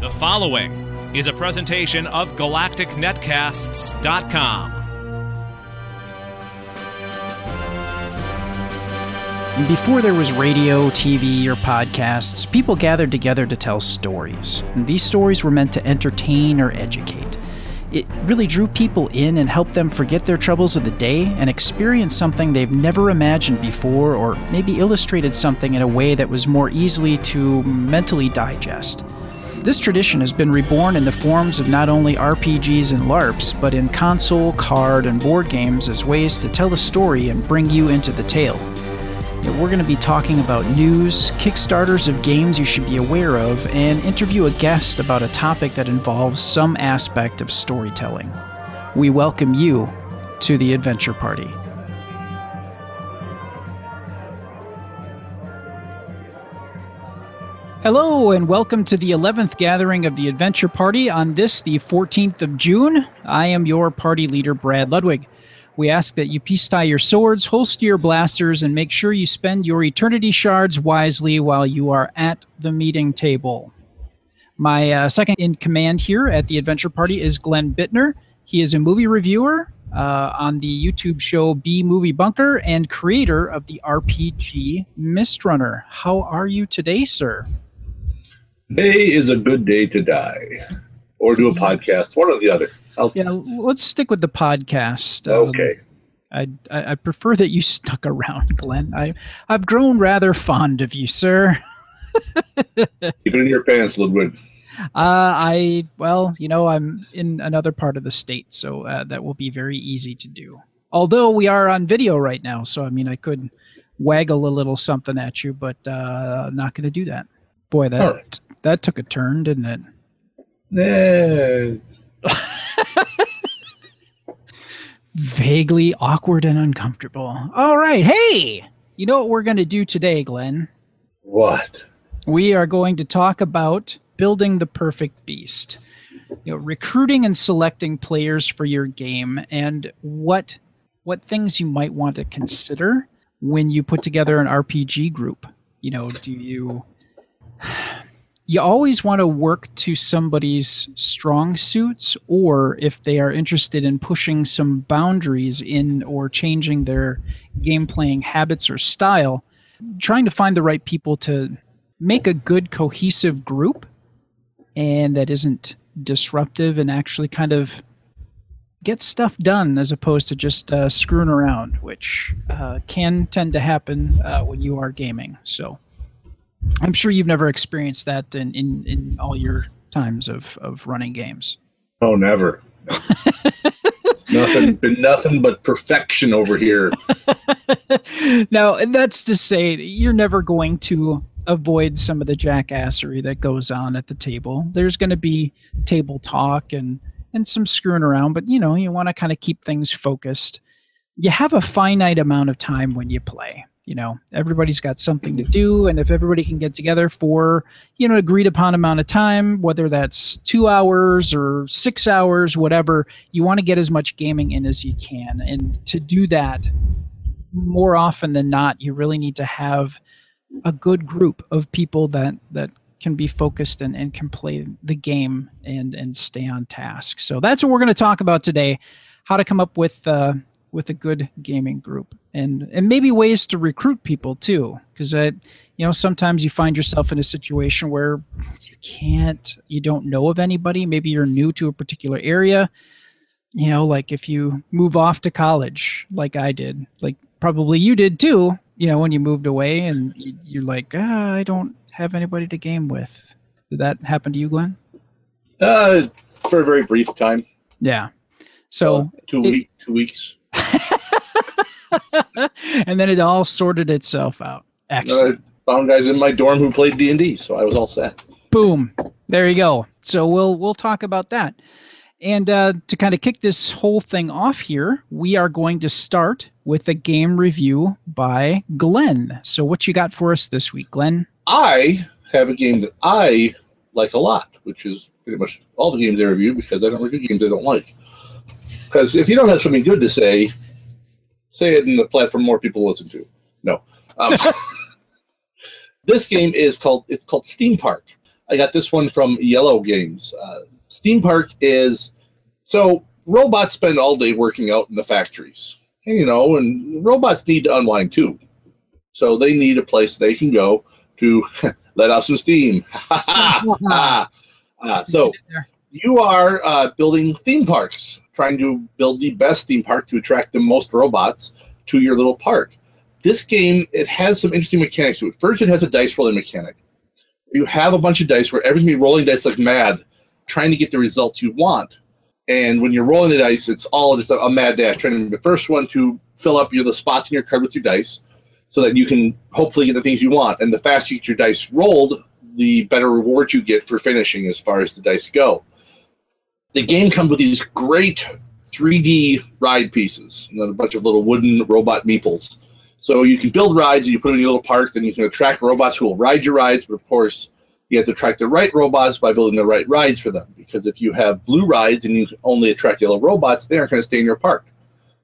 The following is a presentation of GalacticNetcasts.com. Before there was radio, TV, or podcasts, people gathered together to tell stories. And these stories were meant to entertain or educate. It really drew people in and helped them forget their troubles of the day and experience something they've never imagined before, or maybe illustrated something in a way that was more easily to mentally digest. This tradition has been reborn in the forms of not only RPGs and LARPs, but in console, card, and board games as ways to tell a story and bring you into the tale. Know, we're going to be talking about news, Kickstarters of games you should be aware of, and interview a guest about a topic that involves some aspect of storytelling. We welcome you to the Adventure Party. Hello, and welcome to the 11th gathering of the Adventure Party on this, the 14th of June. I am your party leader, Brad Ludwig. We ask that you peace tie your swords, holster your blasters, and make sure you spend your eternity shards wisely while you are at the meeting table. My uh, second in command here at the Adventure Party is Glenn Bittner. He is a movie reviewer uh, on the YouTube show B Movie Bunker and creator of the RPG Mistrunner. How are you today, sir? Today is a good day to die, or do a podcast, one or the other. I'll, Yeah, let's stick with the podcast. Um, okay. I, I I prefer that you stuck around, Glenn. I I've grown rather fond of you, sir. Keep it in your pants, Ludwig. Uh, I well, you know, I'm in another part of the state, so uh, that will be very easy to do. Although we are on video right now, so I mean, I could waggle a little something at you, but uh, I'm not going to do that. Boy, that right. That took a turn, didn't it? Eh, Vaguely awkward and uncomfortable. All right, hey, you know what we're going to do today, Glenn? what? we are going to talk about building the perfect beast you know recruiting and selecting players for your game and what what things you might want to consider when you put together an RPG group you know do you you always want to work to somebody's strong suits or if they are interested in pushing some boundaries in or changing their game playing habits or style trying to find the right people to make a good cohesive group and that isn't disruptive and actually kind of get stuff done as opposed to just uh, screwing around which uh, can tend to happen uh, when you are gaming. So i'm sure you've never experienced that in, in, in all your times of, of running games Oh, never. It's nothing. Been nothing but perfection over here. now, and that's to say, you're never going to avoid some of the jackassery that goes on at the table. There's going to be table talk and and some screwing around, but you know, you want to kind of keep things focused. You have a finite amount of time when you play. You know, everybody's got something to do, and if everybody can get together for you know agreed upon amount of time, whether that's two hours or six hours, whatever, you want to get as much gaming in as you can, and to do that, more often than not, you really need to have a good group of people that that can be focused and, and can play the game and and stay on task. So that's what we're going to talk about today: how to come up with uh, with a good gaming group, and and maybe ways to recruit people too, because you know sometimes you find yourself in a situation where you can't, you don't know of anybody. Maybe you're new to a particular area. You know, like if you move off to college, like I did, like probably you did too. You know, when you moved away and you- you're like, ah, I don't have anybody to game with. Did that happen to you, Glenn? Uh, for a very brief time. Yeah. So, two it- week, two weeks. And then it all sorted itself out. I found guys in my dorm who played D and D, so I was all set. Boom. There you go. So we'll we'll talk about that. And uh, to kind of kick this whole thing off here, we are going to start with a game review by Glenn. So what you got for us this week, Glenn? I have a game that I like a lot, which is pretty much all the games I review because I don't review games I don't like. Because if you don't have something good to say, say it in the platform more people listen to. No. Um, this game is called it's called Steam Park. I got this one from Iello Games. Uh, Steam Park is so robots spend all day working out in the factories, and, you know, and robots need to unwind too. So they need a place they can go to let out some steam. uh, so you are uh, building theme parks, trying to build the best theme park to attract the most robots to your little park. This game it has some interesting mechanics to it. First, it has a dice rolling mechanic. You have a bunch of dice where everyone's rolling dice like mad, trying to get the results you want. And when you're rolling the dice, it's all just a, mad dash, trying to be the first one to fill up your the spots in your card with your dice, so that you can hopefully get the things you want. And the faster you get your dice rolled, the better reward you get for finishing as far as the dice go. The game comes with these great 3D ride pieces, and then a bunch of little wooden robot meeples. So you can build rides and you put them in your little park, then you can attract robots who will ride your rides, but of course, you have to attract the right robots by building the right rides for them. Because if you have blue rides and you only attract yellow robots, they aren't going to stay in your park.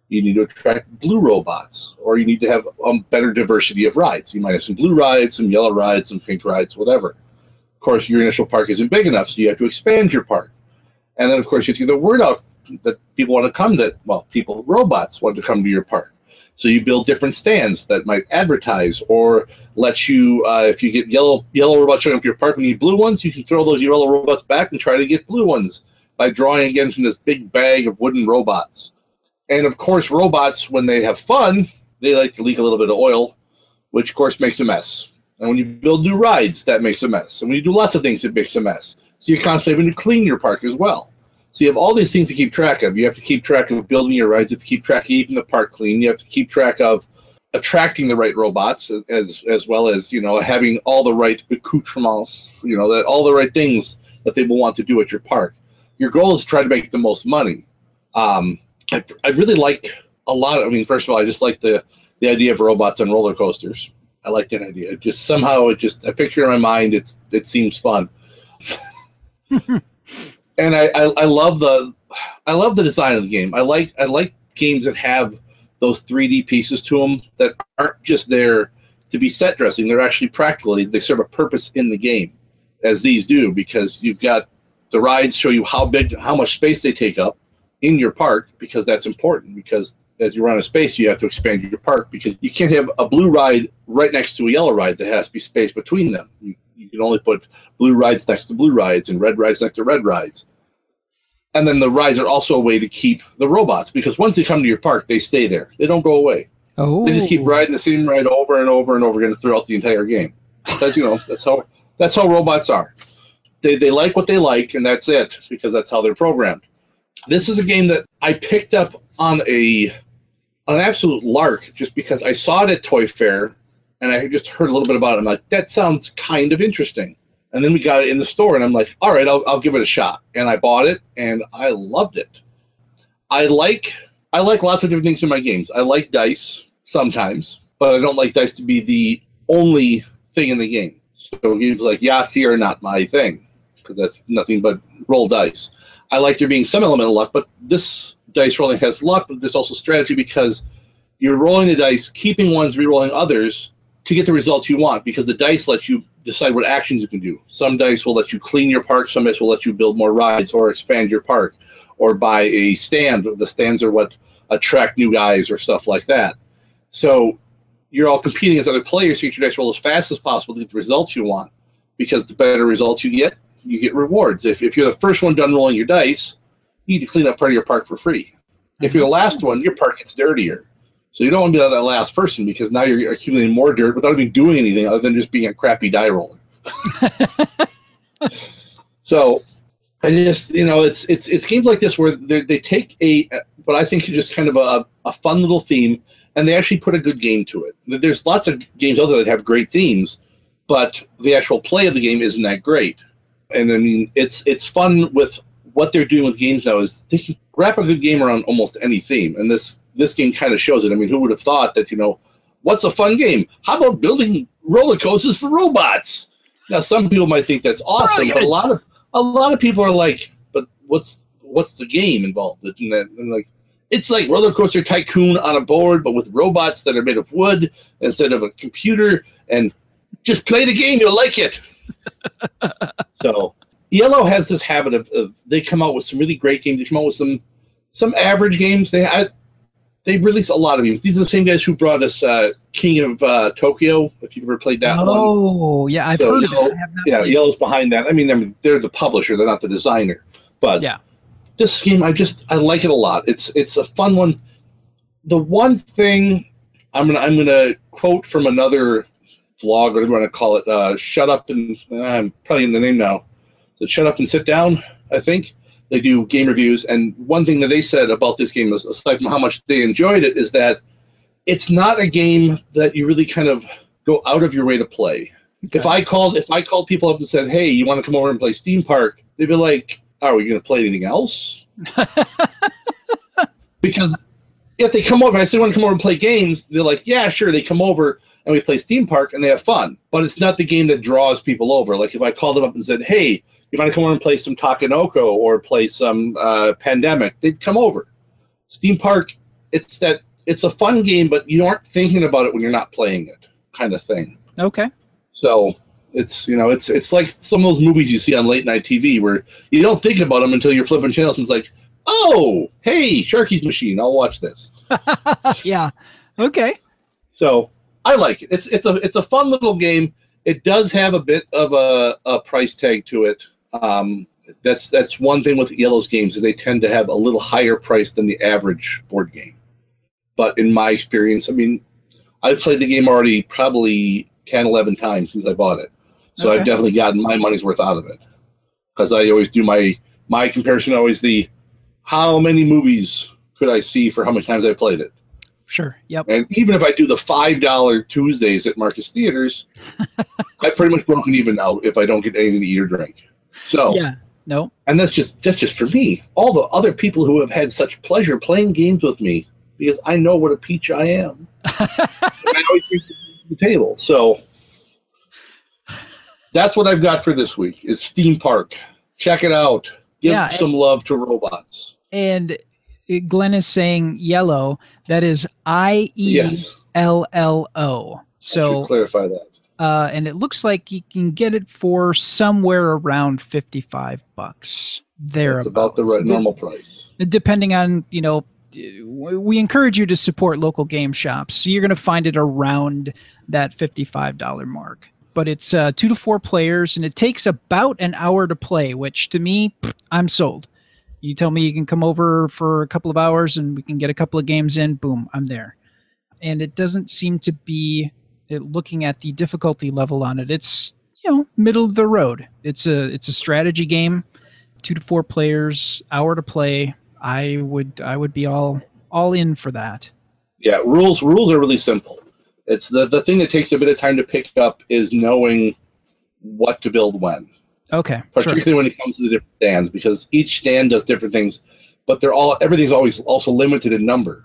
You need to attract blue robots, or you need to have a better diversity of rides. You might have some blue rides, some yellow rides, some pink rides, whatever. Of course, your initial park isn't big enough, so you have to expand your park. And then, of course, you have get the word out that people want to come. That well, people, robots want to come to your park. So you build different stands that might advertise or let you, uh, if you get yellow yellow robots showing up your park and you need blue ones, you can throw those yellow robots back and try to get blue ones by drawing again from this big bag of wooden robots. And of course, robots, when they have fun, they like to leak a little bit of oil, which of course makes a mess. And when you build new rides, that makes a mess. And when you do lots of things, it makes a mess. So you're constantly having to clean your park as well. So you have all these things to keep track of. You have to keep track of building your rides. You have to keep track of keeping the park clean. You have to keep track of attracting the right robots as as well as you know having all the right accoutrements. You know that all the right things that they will want to do at your park. Your goal is to try to make the most money. Um, I, I really like a lot. Of, I mean, first of all, I just like the the idea of robots on roller coasters. I like that idea. It just somehow it just I picture in my mind. It's it seems fun. and I, I, I love the I love the design of the game. I like I like games that have those 3D pieces to them that aren't just there to be set dressing. They're actually practical. They, they serve a purpose in the game, as these do, because you've got the rides show you how big, how much space they take up in your park, because that's important. Because as you run of space, you have to expand your park because you can't have a blue ride right next to a yellow ride. There has to be space between them. You, you can only put blue rides next to blue rides and red rides next to red rides. And then the rides are also a way to keep the robots because once they come to your park, they stay there. They don't go away. Oh. They just keep oh. riding the same ride over and over and over again throughout the entire game. That's you know that's how that's how robots are. They they like what they like and that's it because that's how they're programmed. This is a game that I picked up on a on an absolute lark just because I saw it at Toy Fair and I just heard a little bit about it. I'm like, that sounds kind of interesting. And then we got it in the store, and I'm like, all right, I'll, I'll give it a shot. And I bought it, and I loved it. I like I like lots of different things in my games. I like dice sometimes, but I don't like dice to be the only thing in the game. So games like Yahtzee are not my thing because that's nothing but roll dice. I like there being some element of luck, but this dice rolling has luck, but there's also strategy because you're rolling the dice, keeping ones, re-rolling others to get the results you want because the dice let you decide what actions you can do. Some dice will let you clean your park, some dice will let you build more rides or expand your park or buy a stand. The stands are what attract new guys or stuff like that. So you're all competing against other players to get your dice roll as fast as possible to get the results you want because the better results you get, you get rewards. If, if you're the first one done rolling your dice, you need to clean up part of your park for free. If you're the last one, your park gets dirtier. So you don't want to be that last person because now you're accumulating more dirt without even doing anything other than just being a crappy die roller. so I just you know it's it's it's games like this where they take a what I think is just kind of a, a fun little theme and they actually put a good game to it. There's lots of games out there that have great themes, but the actual play of the game isn't that great. And I mean it's it's fun with what they're doing with games now is they can wrap a good game around almost any theme. And this this game kind of shows it. I mean, who would have thought that, you know, what's a fun game? How about building roller coasters for robots? Now, some people might think that's awesome, but a lot of a lot of people are like, but what's what's the game involved in that? And like, it's like roller coaster tycoon on a board, but with robots that are made of wood instead of a computer. And just play the game, you'll like it. So, Iello has this habit of, of they come out with some really great games. They come out with some some average games. They had they release a lot of games. These are the same guys who brought us uh, King of uh, Tokyo. If you've ever played that Oh yeah, I've So heard of it. Yeah. Iello's behind that. I mean, I mean, they're the publisher; they're not the designer. But Yeah. this game, I just I like it a lot. It's it's a fun one. The one thing I'm gonna I'm gonna quote from another vlog, whatever you want to call it. Uh, Shut up and I'm probably in the name now. So shut up and sit down. I think they do game reviews, and one thing that they said about this game, aside from how much they enjoyed it, is that it's not a game that you really kind of go out of your way to play. If I called if I called people up and said, "Hey, you want to come over and play Steam Park?" They'd be like, oh, "Are we going to play anything else?" because if they come over and I say, "Want to come over and play games?" They're like, "Yeah, sure." They come over and we play Steam Park and they have fun, but it's not the game that draws people over. Like if I called them up and said, "Hey, you want to come over and play some Takenoko or play some uh, Pandemic?" They'd come over. Steam Park, it's that it's a fun game, but you aren't thinking about it when you're not playing it, kind of thing. Okay. So it's you know it's it's like some of those movies you see on late night TV where you don't think about them until you're flipping channels and it's like, oh, hey, Sharky's Machine, I'll watch this. yeah. Okay. So I like it. It's it's a it's a fun little game. It does have a bit of a, a price tag to it. Um, that's that's one thing with Iello's games is they tend to have a little higher price than the average board game. But in my experience, I mean, I've played the game already probably 10, 11 times since I bought it. So Okay. I've definitely gotten my money's worth out of it. Because I always do my my comparison always the how many movies could I see for how many times I played it. Sure. Yep. And even if I do the five dollar Tuesdays at Marcus Theaters, I've pretty much broken even now if I don't get anything to eat or drink. So, Yeah. No. and that's just that's just for me. All the other people who have had such pleasure playing games with me because I know what a peach I am. I always bring the table. So that's what I've got for this week. Is Steam Park. Check it out. Give Yeah, some love to robots. And Glenn is saying yellow. That is I E. L L O. So, clarify that. Uh, and it looks like you can get it for somewhere around fifty-five bucks. There, It's about the right normal price. depending on you know we encourage you to support local game shops so you're going to find it around that $55 mark but it's uh, two to four players and it takes about an hour to play which to me i'm sold you tell me you can come over for a couple of hours and we can get a couple of games in boom i'm there and it doesn't seem to be it, looking at the difficulty level on it it's you know middle of the road it's a it's a strategy game two to four players, hour to play. I would I would be all all in for that. Yeah, rules rules are really simple. It's the the thing that takes a bit of time to pick up is knowing what to build when, Okay, sure. particularly when it comes to the different stands, because each stand does different things, but they're all everything's always also limited in number.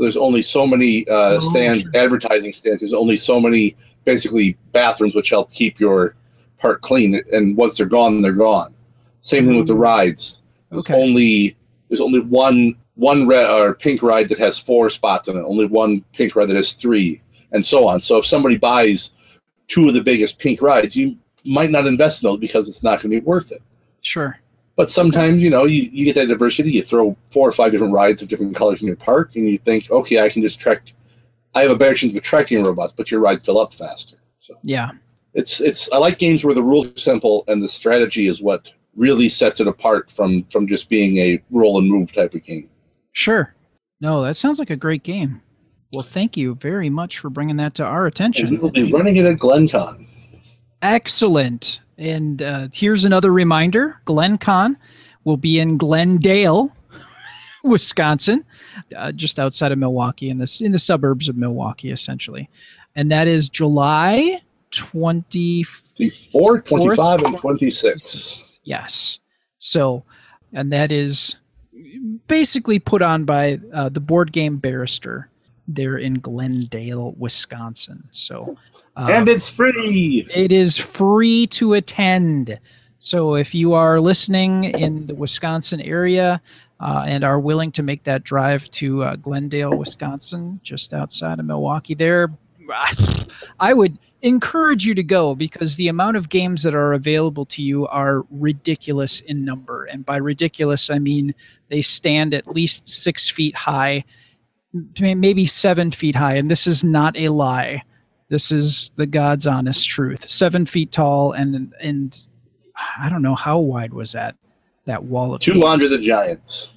So there's only so many uh, Oh, stands, sure. advertising stands. There's only so many basically bathrooms which help keep your park clean, and once they're gone, they're gone. Same thing with the rides. There's Okay. only there's only one one red or pink ride that has four spots in it. Only one pink ride that has three, and so on. So if somebody buys two of the biggest pink rides, you might not invest in those because it's not going to be worth it. Sure. But sometimes, you know, you, you get that diversity. You throw four or five different rides of different colors in your park, and you think, okay, I can just trek. I have a better chance of attracting robots, but your rides fill up faster. So Yeah. it's it's I like games where the rules are simple and the strategy is what really sets it apart from from just being a roll and move type of game. Sure. No, that sounds like a great game. Well, thank you very much for bringing that to our And we will be running it at GlenCon. Excellent. And uh, here's another reminder Glen Con will be in Glendale, Wisconsin, uh, just outside of Milwaukee, in, this, in the suburbs of Milwaukee, essentially. And that is July 20. 24, 25, and 26. Yes. So, and that is basically put on by uh, the board game barrister there in Glendale, Wisconsin. So, uh, and it's free. it is free to attend. So if you are listening in the Wisconsin area uh, and are willing to make that drive to uh, Glendale, Wisconsin, just outside of Milwaukee, there, I would encourage you to go because the amount of games that are available to you are ridiculous in number. And by ridiculous, I mean they stand at least six feet high, maybe seven feet high. And this is not a lie. This is the God's honest truth. Seven feet tall, and and I don't know how wide was that that wall of two games. under the giants.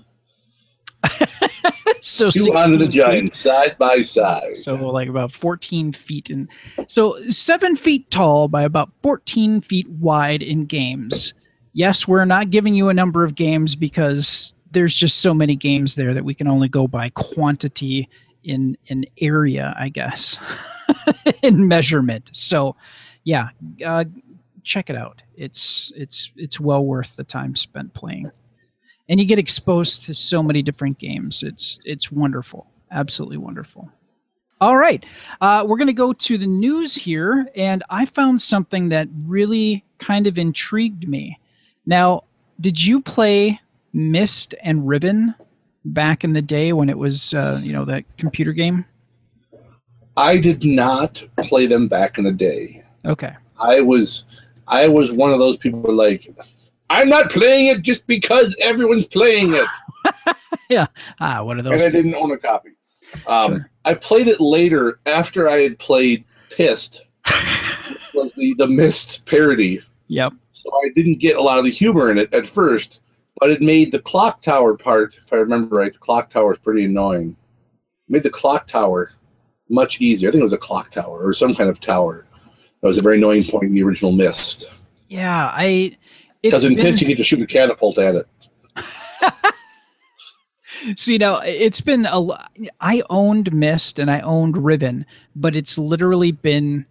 so two under the 16 feet. giants, side by side. So like about 14 feet and so seven feet tall by about 14 feet wide in games. Yes, we're not giving you a number of games because there's just so many games there that we can only go by quantity in an area, I guess, in measurement. So, yeah, uh, check it out. It's it's it's well worth the time spent playing and you get exposed to so many different games. It's it's wonderful, absolutely wonderful. All right, uh, we're going to go to the news here, and I found something that really kind of intrigued me. Now, did you play Myst and Riven back in the day when it was uh, you know that computer game? I did not play them back in the day. Okay. I was I was one of those people like, I'm not playing it just because everyone's playing it, yeah. Ah, what are those and? I didn't own a copy. Um, Sure. I played it later after I had played Pyst, which was the the Myst parody. Yep. So I didn't get a lot of the humor in it at first, but it made the clock tower part, if I remember right, the clock tower is pretty annoying. made the clock tower much easier. I think it was a clock tower or some kind of tower. That was a very annoying point in the original Myst. Yeah, I. Because in been- Pyst, you need to shoot a catapult at it. See now, it's been a. I owned Myst and I owned Riven, but it's literally been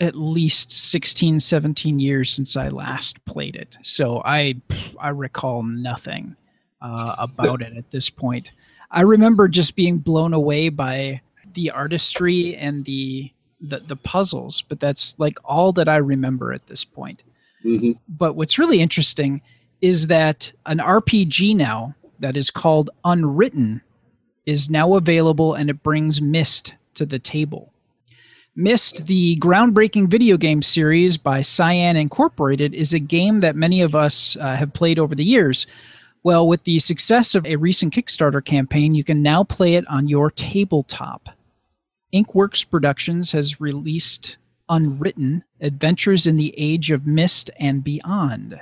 at least 16, 17 years since I last played it. So I I recall nothing uh, about it at this point. I remember just being blown away by the artistry and the the, the puzzles, but that's like all that I remember at this point hmm but what's really interesting is that an RPG now that is called Unwritten is now available and it brings Myst to the table. Myst, the groundbreaking video game series by Cyan Incorporated, is a game that many of us uh, have played over the years. Well, with the success of a recent Kickstarter campaign, you can now play it on your tabletop. Inkworks Productions has released Unwritten Adventures in the Age of Myst and Beyond.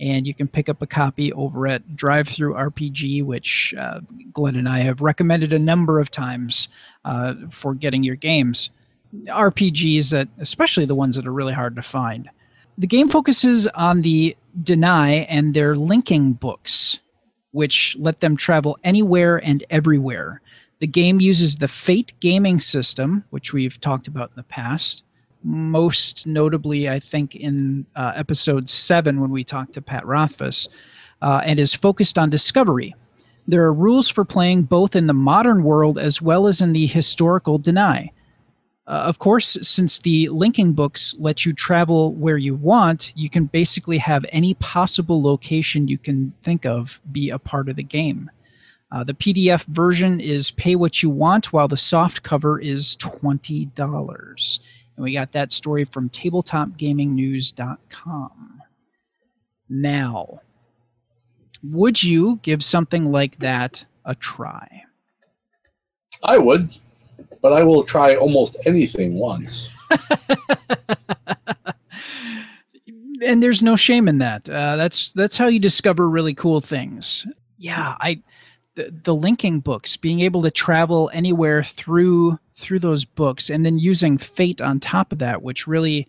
And you can pick up a copy over at DriveThruRPG, which uh, Glenn and I have recommended a number of times uh, for getting your games. RPGs that, especially the ones that are really hard to find. The game focuses on the D'ni and their linking books, which let them travel anywhere and everywhere. The game uses the Fate gaming system, which we've talked about in the past. Most notably, I think, in uh, episode seven when we talked to Pat Rothfuss, uh, and is focused on discovery. There are rules for playing both in the modern world as well as in the historical D'ni. Uh, of course, since the linking books let you travel where you want, you can basically have any possible location you can think of be a part of the game. Uh, the PDF version is pay what you want, while the soft cover is $20. And we got that story from tabletopgamingnews.com. Now, would you give something like that a try? I would, but I will try almost anything once. and there's no shame in that. Uh, that's that's how you discover really cool things. Yeah, I the, the linking books, being able to travel anywhere through through those books, and then using fate on top of that, which really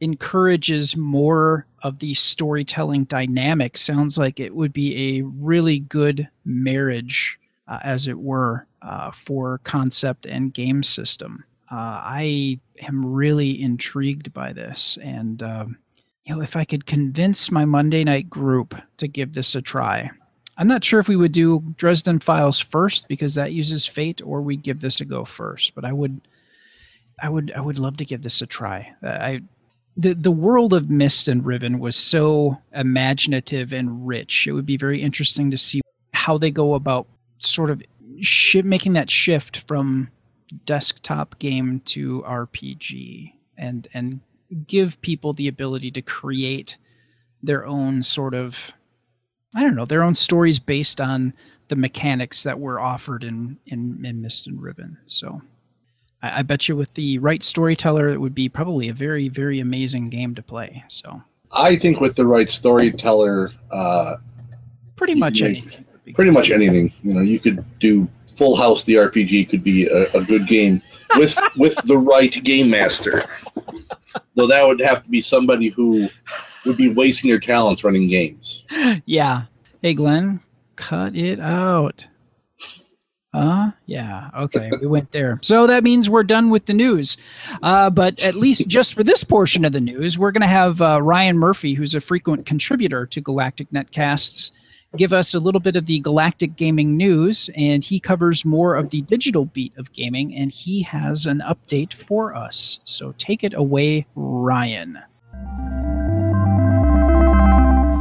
encourages more of the storytelling dynamic. Sounds like it would be a really good marriage, uh, as it were, uh, for concept and game system. Uh, I am really intrigued by this, and um, you know, if I could convince my Monday night group to give this a try, I'm not sure if we would do Dresden Files first because that uses Fate, or we give this a go first. But I would, I would, I would love to give this a try. Uh, I, the the world of Myst and Riven was so imaginative and rich. It would be very interesting to see how they go about sort of shi making that shift from desktop game to RPG. and and give people the ability to create their own sort of I don't know, their own stories based on the mechanics that were offered in in, in Myst and Riven. So I, I bet you with the right storyteller it would be probably a very, very amazing game to play. So I think with the right storyteller, uh, pretty much can anything. pretty much anything. You know, you could do Full House. The RPG could be a, a good game with with the right game master. Though that would have to be somebody who would be wasting their talents running games. Yeah. Hey Glenn, cut it out. Uh, yeah. Okay, we went there. So that means we're done with the news. Uh, but at least just for this portion of the news, we're going to have uh, Ryan Murphy, who's a frequent contributor to Galactic Netcasts, give us a little bit of the Galactic Gaming news. And he covers more of the digital beat of gaming, and he has an update for us. So take it away, Ryan.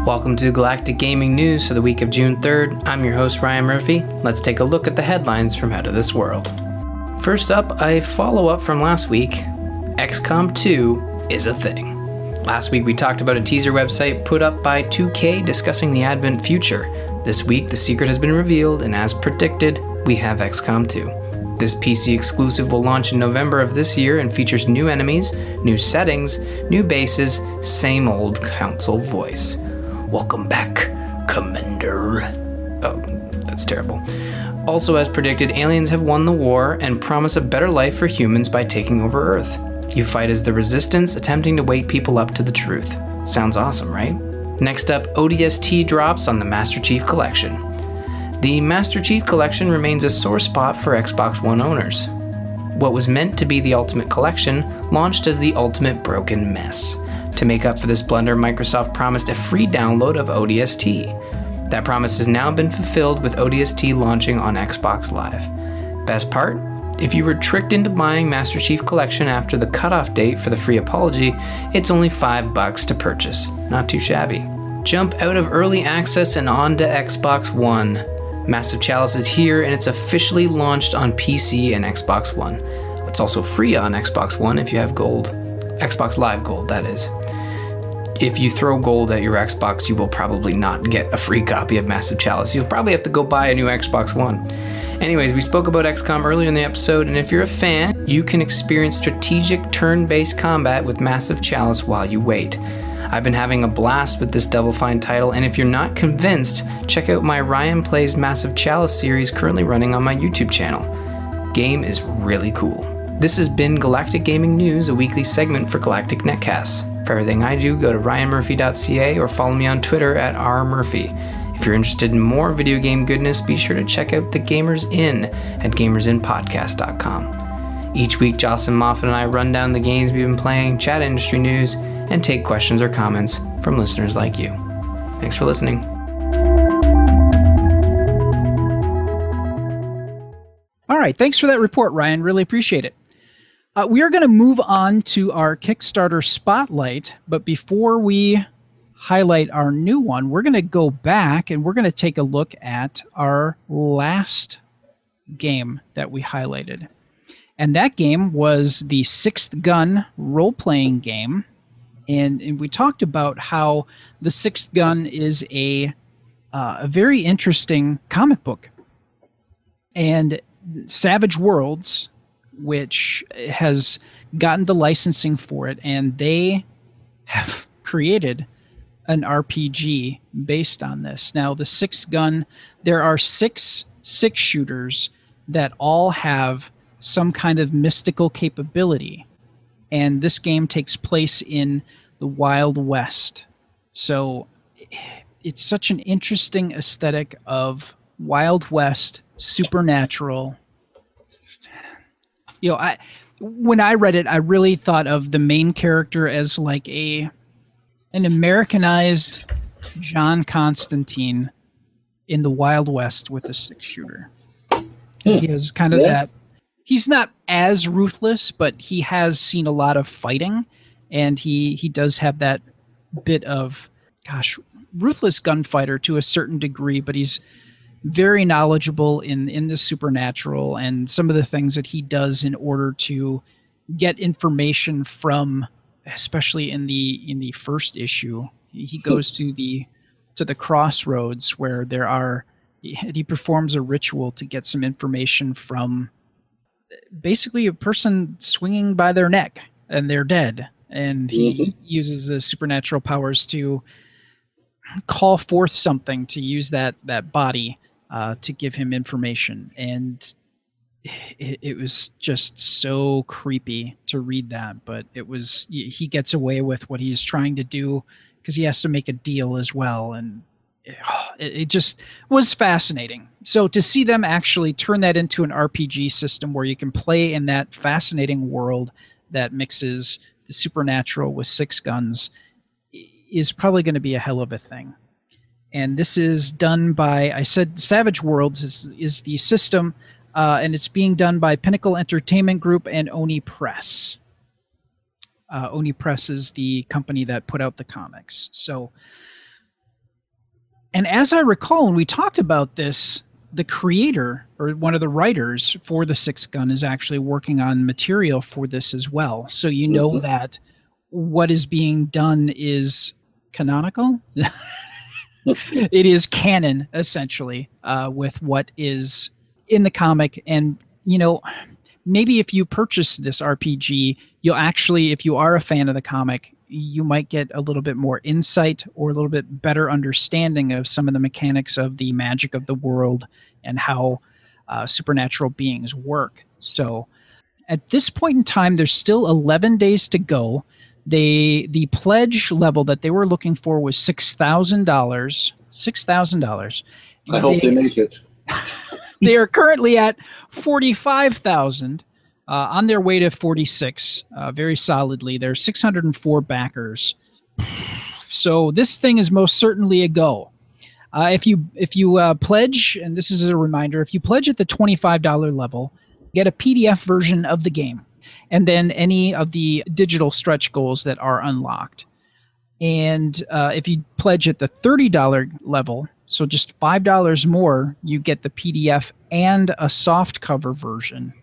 Welcome to Galactic Gaming News for the week of June 3rd. I'm your host, Ryan Murphy. Let's take a look at the headlines from Out of This World. First up, a follow up from last week XCOM 2 is a thing. Last week, we talked about a teaser website put up by 2K discussing the Advent future. This week, the secret has been revealed, and as predicted, we have XCOM 2. This PC exclusive will launch in November of this year and features new enemies, new settings, new bases, same old console voice. Welcome back, Commander. Oh, that's terrible. Also, as predicted, aliens have won the war and promise a better life for humans by taking over Earth. You fight as the Resistance, attempting to wake people up to the truth. Sounds awesome, right? Next up, ODST drops on the Master Chief Collection. The Master Chief Collection remains a sore spot for Xbox One owners. What was meant to be the Ultimate Collection launched as the Ultimate Broken Mess. To make up for this blunder, Microsoft promised a free download of ODST. That promise has now been fulfilled with ODST launching on Xbox Live. Best part? If you were tricked into buying Master Chief Collection after the cutoff date for the free apology, it's only 5 bucks to purchase. Not too shabby. Jump out of early access and onto Xbox One. Massive Chalice is here and it's officially launched on PC and Xbox One. It's also free on Xbox One if you have gold. Xbox Live Gold, that is. If you throw gold at your Xbox, you will probably not get a free copy of Massive Chalice. You'll probably have to go buy a new Xbox One. Anyways, we spoke about XCOM earlier in the episode, and if you're a fan, you can experience strategic turn based combat with Massive Chalice while you wait. I've been having a blast with this Double Fine title, and if you're not convinced, check out my Ryan Plays Massive Chalice series currently running on my YouTube channel. Game is really cool. This has been Galactic Gaming News, a weekly segment for Galactic Netcasts. For everything I do, go to ryanmurphy.ca or follow me on Twitter at rmurphy. If you're interested in more video game goodness, be sure to check out The Gamers Inn at gamersinpodcast.com. Each week, Jocelyn Moffat and I run down the games we've been playing, chat industry news, and take questions or comments from listeners like you. Thanks for listening. All right. Thanks for that report, Ryan. Really appreciate it. Uh, we are going to move on to our Kickstarter spotlight, but before we highlight our new one, we're going to go back and we're going to take a look at our last game that we highlighted. And that game was the Sixth Gun role playing game. And, and we talked about how the Sixth Gun is a, uh, a very interesting comic book. And Savage Worlds, which has gotten the licensing for it, and they have created an RPG based on this. Now, the six gun, there are six six shooters that all have some kind of mystical capability. And this game takes place in the Wild West. So it's such an interesting aesthetic of Wild West, supernatural. You know, I when I read it, I really thought of the main character as like a an Americanized John Constantine in the Wild West with a six shooter. He hmm. has kind of Yeah. that. He's not as ruthless, but he has seen a lot of fighting, and he he does have that bit of, gosh, ruthless gunfighter to a certain degree. But he's very knowledgeable in in the supernatural and some of the things that he does in order to get information from, especially in the in the first issue. He goes to the to the crossroads where there are he performs a ritual to get some information from basically a person swinging by their neck and they're dead and he mm-hmm. uses the supernatural powers to call forth something to use that that body uh, to give him information. And it, it, was just so creepy to read that but it was he gets away with what he's trying to do because he has to make a deal as well. And it, it just was fascinating. So to see them actually turn that into an rpg system where you can play in that fascinating world that mixes the supernatural with six guns is probably going to be a hell of a thing and this is done by I said Savage Worlds is, is the system, uh, and it's being done by Pinnacle Entertainment Group and Oni Press. Uh, Oni Press is the company that put out the comics. So, and as I recall, when we talked about this, the creator or one of the writers for the Six Gun is actually working on material for this as well. So you know mm-hmm. that what is being done is canonical. it is canon essentially uh, with what is in the comic. And you know maybe if you purchase this rpg you'll actually if you are a fan of the comic you might get a little bit more insight or a little bit better understanding of some of the mechanics of the magic of the world and how uh, supernatural beings work. So at this point in time there's still 11 days to go they the pledge level that they were looking for was six thousand dollars. Six thousand dollars. I hope they make it. they are currently at forty five thousand. Uh, on their way to 46 uh, very solidly There are 604 backers so this thing is most certainly a go uh, if you if you uh, pledge and this is a reminder if you pledge at the $25 level get a pdf version of the game and then any of the digital stretch goals that are unlocked. And uh, if you pledge at the $30 level, so just $5 more, you get the PDF and a soft cover version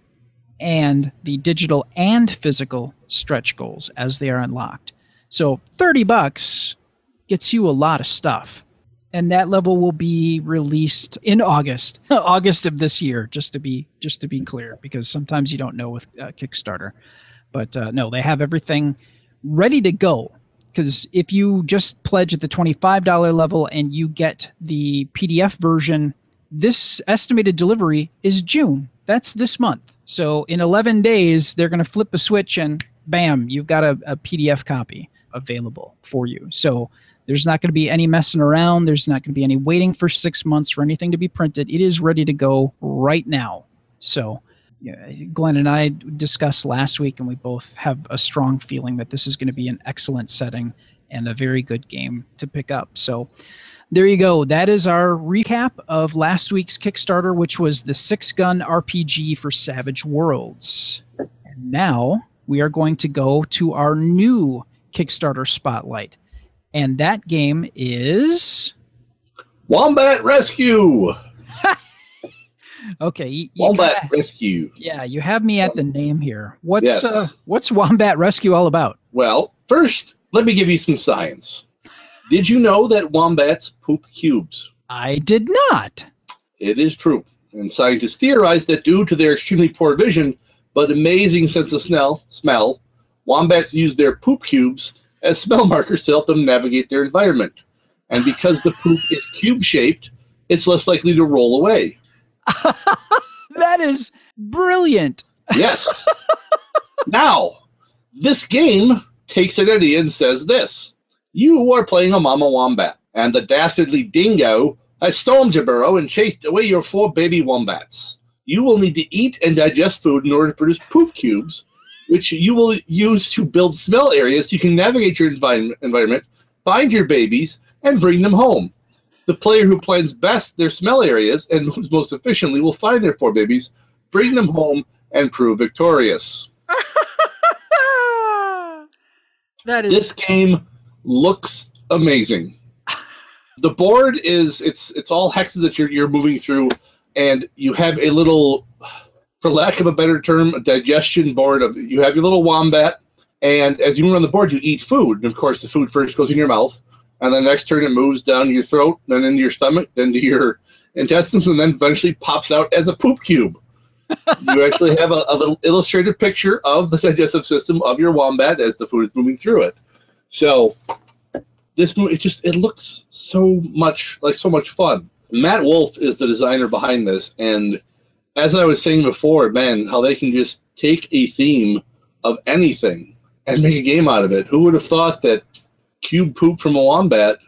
and the digital and physical stretch goals as they are unlocked. So 30 bucks gets you a lot of stuff and that level will be released in August, August of this year. Just to be just to be clear, because sometimes you don't know with uh, Kickstarter, but uh, no, they have everything ready to go. Because if you just pledge at the twenty-five dollar level and you get the PDF version, this estimated delivery is June. That's this month. So in eleven days, they're going to flip a switch and bam, you've got a, a PDF copy available for you. So there's not going to be any messing around. There's not going to be any waiting for six months for anything to be printed. It is ready to go right now. So, Glenn and I discussed last week, and we both have a strong feeling that this is going to be an excellent setting and a very good game to pick up. So, there you go. That is our recap of last week's Kickstarter, which was the six gun RPG for Savage Worlds. And now we are going to go to our new Kickstarter spotlight and that game is Wombat Rescue. okay, you, you Wombat gotta, Rescue. Yeah, you have me at the name here. What's yes. uh, what's Wombat Rescue all about? Well, first, let me give you some science. Did you know that wombats poop cubes? I did not. It is true. And scientists theorize that due to their extremely poor vision but amazing sense of smell, smell, wombats use their poop cubes as smell markers to help them navigate their environment. And because the poop is cube shaped, it's less likely to roll away. that is brilliant. Yes. now, this game takes an idea and says this You are playing a mama wombat, and the dastardly dingo has stormed your burrow and chased away your four baby wombats. You will need to eat and digest food in order to produce poop cubes which you will use to build smell areas. You can navigate your environment, find your babies, and bring them home. The player who plans best their smell areas and moves most efficiently will find their four babies, bring them home, and prove victorious. that is this game looks amazing. The board is it's it's all hexes that you're you're moving through, and you have a little for lack of a better term, a digestion board of you have your little wombat, and as you move on the board, you eat food. And of course, the food first goes in your mouth, and the next turn it moves down your throat, then into your stomach, then to your intestines, and then eventually pops out as a poop cube. you actually have a, a, little illustrated picture of the digestive system of your wombat as the food is moving through it. So this movie, it just it looks so much like so much fun. Matt Wolf is the designer behind this, and as I was saying before, man, how they can just take a theme of anything and make a game out of it. Who would have thought that cube poop from a wombat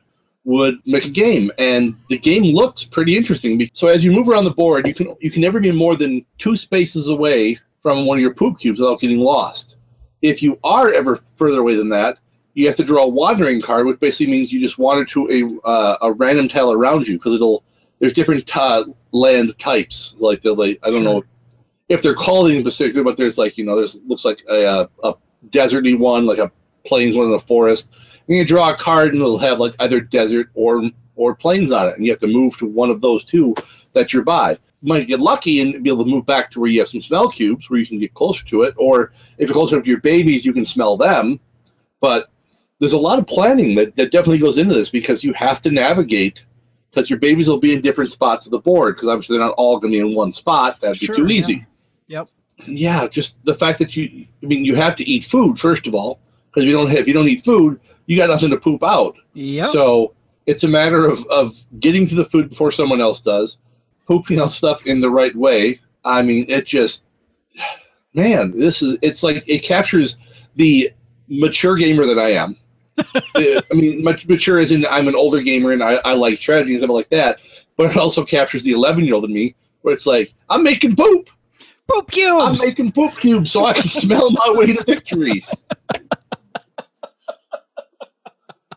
would make a game? And the game looks pretty interesting. So as you move around the board, you can you can never be more than two spaces away from one of your poop cubes without getting lost. If you are ever further away than that, you have to draw a wandering card, which basically means you just wander to a uh, a random tile around you because it'll there's different uh, land types. Like the like I don't sure. know if they're called anything particular, but there's like you know there's looks like a, a, a deserty one, like a plains one in the forest. And you draw a card and it'll have like either desert or or plains on it, and you have to move to one of those two that you're by. You might get lucky and be able to move back to where you have some smell cubes where you can get closer to it, or if you're closer to your babies, you can smell them. But there's a lot of planning that, that definitely goes into this because you have to navigate because your babies will be in different spots of the board because obviously they're not all going to be in one spot. That'd be too easy. Yeah. Yep. Yeah, just the fact that you, I mean, you have to eat food first of all because if you don't have, if you don't eat food, you got nothing to poop out. Yeah. So it's a matter of of getting to the food before someone else does, pooping out stuff in the right way. I mean, it just, man, this is it's like it captures the mature gamer that I am I mean, much mature as in I'm an older gamer and I, I like strategy and stuff like that. But it also captures the 11 year old in me, where it's like I'm making poop, poop cubes. I'm making poop cubes so I can smell my way to victory.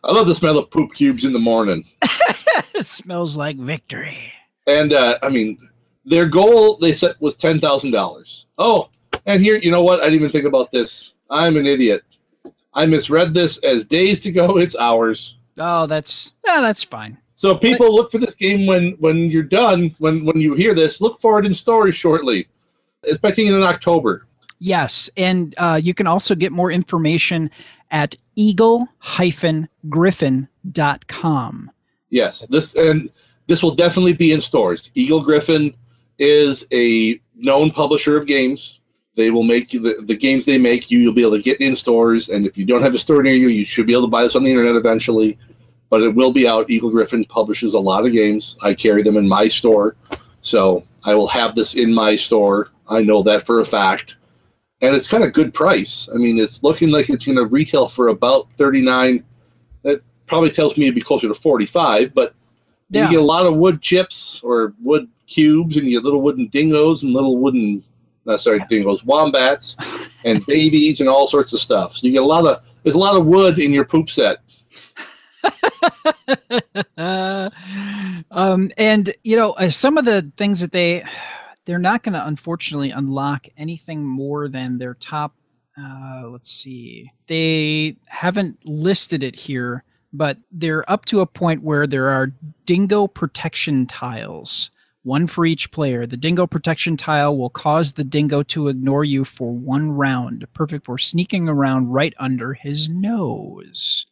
I love the smell of poop cubes in the morning. it smells like victory. And uh, I mean, their goal they set was ten thousand dollars. Oh, and here, you know what? I didn't even think about this. I'm an idiot. I misread this as days to go. It's hours. Oh, that's yeah, that's fine. So people but, look for this game when when you're done. When when you hear this, look for it in stores shortly. Expecting it in October. Yes, and uh, you can also get more information at eagle-gryphon.com. Yes, this and this will definitely be in stores. Eagle Gryphon is a known publisher of games. They will make you the, the games they make you. You'll be able to get in stores, and if you don't have a store near you, you should be able to buy this on the internet eventually. But it will be out. Eagle Gryphon publishes a lot of games. I carry them in my store, so I will have this in my store. I know that for a fact, and it's kind of good price. I mean, it's looking like it's going to retail for about thirty nine. That probably tells me it'd be closer to forty five, but yeah. you get a lot of wood chips or wood cubes, and you get little wooden dingoes and little wooden not sorry, dingoes, wombats, and babies, and all sorts of stuff. So you get a lot of there's a lot of wood in your poop set. um, and you know uh, some of the things that they they're not going to unfortunately unlock anything more than their top. Uh, let's see, they haven't listed it here, but they're up to a point where there are dingo protection tiles one for each player. The dingo protection tile will cause the dingo to ignore you for one round, perfect for sneaking around right under his nose.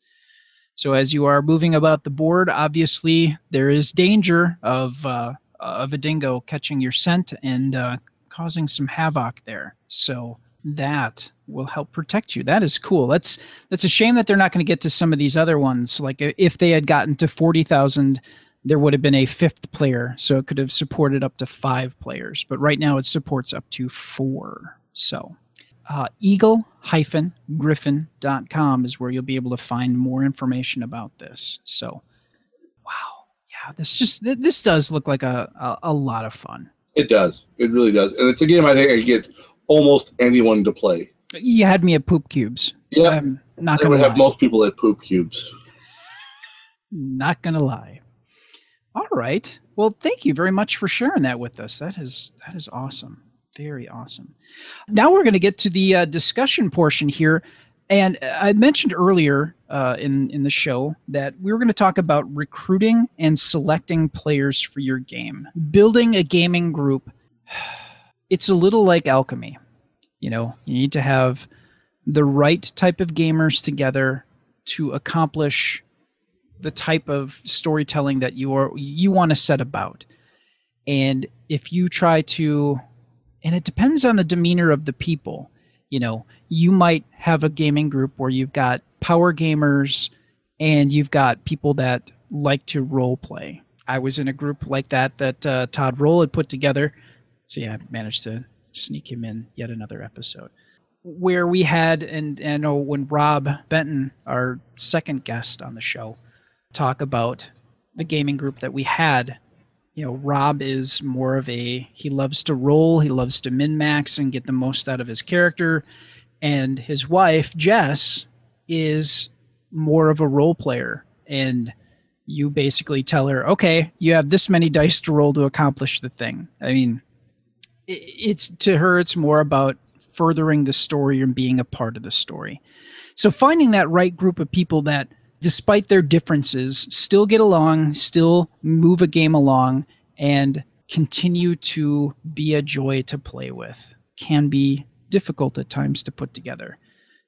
So as you are moving about the board, obviously there is danger of uh, of a dingo catching your scent and uh, causing some havoc there. So that will help protect you. That is cool. That's that's a shame that they're not going to get to some of these other ones. Like if they had gotten to forty thousand there would have been a fifth player, so it could have supported up to five players. But right now it supports up to four. So uh, eagle-gryphon.com is where you'll be able to find more information about this. So, wow, yeah, this just this does look like a, a, a lot of fun. It does. It really does, and it's a game I think I get almost anyone to play. You had me at poop cubes. Yeah, I'm not gonna have most people at poop cubes. Not gonna lie. All right. Well, thank you very much for sharing that with us. That is that is awesome. Very awesome. Now we're going to get to the uh, discussion portion here, and I mentioned earlier uh, in in the show that we were going to talk about recruiting and selecting players for your game. Building a gaming group it's a little like alchemy. You know, you need to have the right type of gamers together to accomplish the type of storytelling that you are you want to set about. And if you try to and it depends on the demeanor of the people, you know, you might have a gaming group where you've got power gamers and you've got people that like to role play. I was in a group like that that uh, Todd Roll had put together. So yeah, I managed to sneak him in yet another episode where we had and and I know when Rob Benton, our second guest on the show, talk about the gaming group that we had. You know, Rob is more of a he loves to roll, he loves to min max and get the most out of his character, and his wife Jess is more of a role player and you basically tell her, okay, you have this many dice to roll to accomplish the thing. I mean, it's to her, it's more about furthering the story and being a part of the story. So finding that right group of people that, despite their differences, still get along, still move a game along, and continue to be a joy to play with can be difficult at times to put together.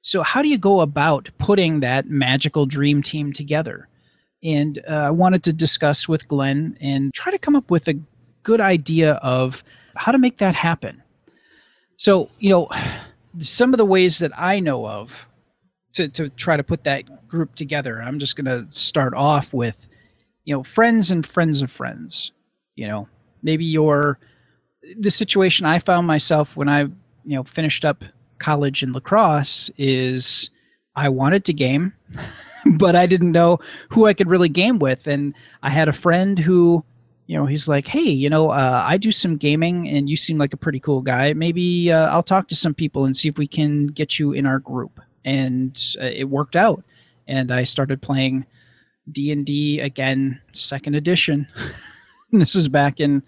So, how do you go about putting that magical dream team together? And uh, I wanted to discuss with Glenn and try to come up with a good idea of how to make that happen. So, you know, some of the ways that I know of to, to try to put that group together, I'm just going to start off with, you know, friends and friends of friends. You know, maybe your the situation I found myself when I, you know, finished up college in La Crosse is I wanted to game, but I didn't know who I could really game with. And I had a friend who you know, he's like, hey, you know, uh, I do some gaming and you seem like a pretty cool guy. Maybe uh, I'll talk to some people and see if we can get you in our group. And uh, it worked out. And I started playing D&D again, second edition. this was back in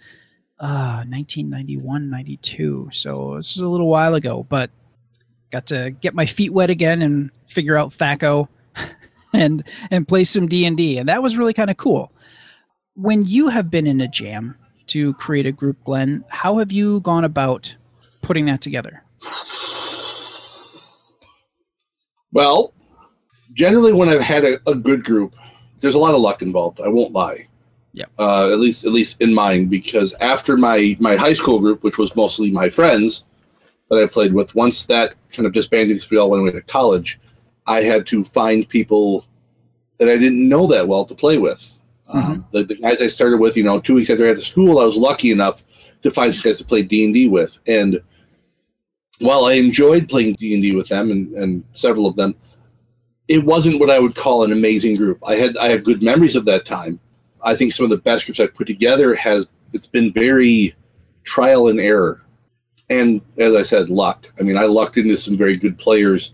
uh, 1991, 92. So this is a little while ago, but got to get my feet wet again and figure out THAC0 and and play some D&D. And that was really kind of cool when you have been in a jam to create a group, Glenn, how have you gone about putting that together? Well, generally, when I've had a, a good group, there's a lot of luck involved. I won't lie. Yeah. Uh, at least, at least in mine, because after my my high school group, which was mostly my friends that I played with, once that kind of disbanded because we all went away to college, I had to find people that I didn't know that well to play with um, mm-hmm. the, the, guys I started with, you know, two weeks after I had to school, I was lucky enough to find some guys to play D and D with. And while I enjoyed playing D and D with them and, and several of them, it wasn't what I would call an amazing group. I had I have good memories of that time. I think some of the best groups I've put together has it's been very trial and error. And as I said, luck. I mean, I lucked into some very good players